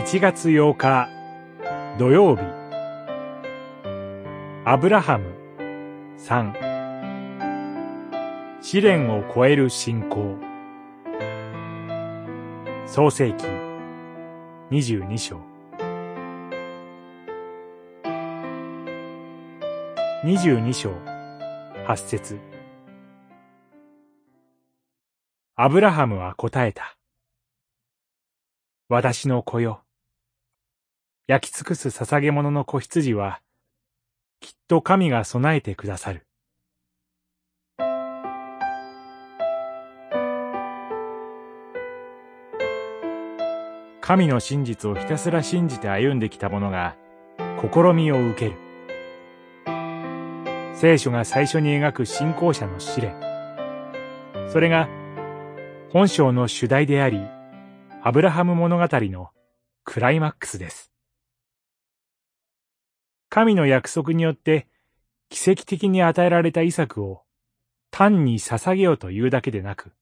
1月8日土曜日。アブラハム3試練を超える信仰。創世記22章。22章8節。アブラハムは答えた。私の子よ。焼き尽くす捧げ物の子羊は、きっと神が備えてくださる。神の真実をひたすら信じて歩んできた者が、試みを受ける。聖書が最初に描く信仰者の試練。それが、本章の主題であり、アブラハム物語のクライマックスです。神の約束によって奇跡的に与えられたイサクを単に捧げようというだけでなく、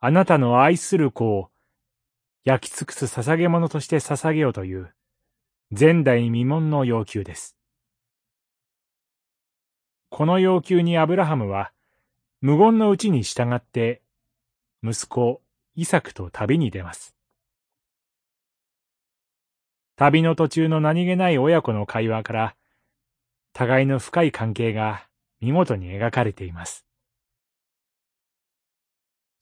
あなたの愛する子を焼き尽くす捧げ物として捧げようという前代未聞の要求です。この要求にアブラハムは無言のうちに従って息子イサクと旅に出ます。旅の途中の何気ない親子の会話から、互いの深い関係が見事に描かれています。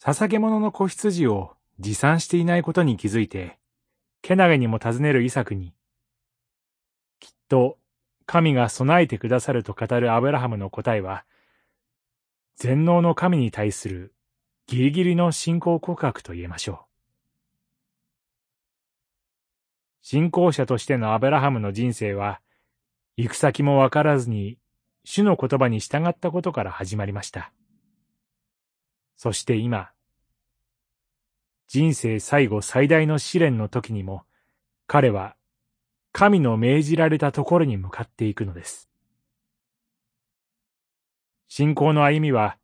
捧げ物の子羊を持参していないことに気づいて、けなげにも尋ねるイサクに、きっと神が備えてくださると語るアブラハムの答えは、全能の神に対するギリギリの信仰告白と言えましょう。信仰者としてのアブラハムの人生は、行く先もわからずに主の言葉に従ったことから始まりました。そして今、人生最後最大の試練の時にも、彼は神の命じられたところに向かっていくのです。信仰の歩みは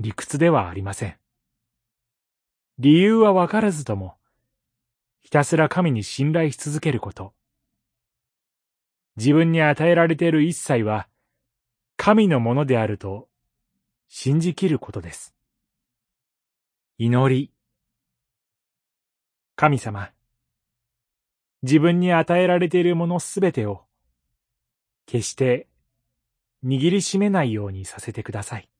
理屈ではありません。理由はわからずとも、ひたすら神に信頼し続けること。自分に与えられている一切は、神のものであると信じきることです。祈り。神様、自分に与えられているものすべてを、決して握りしめないようにさせてください。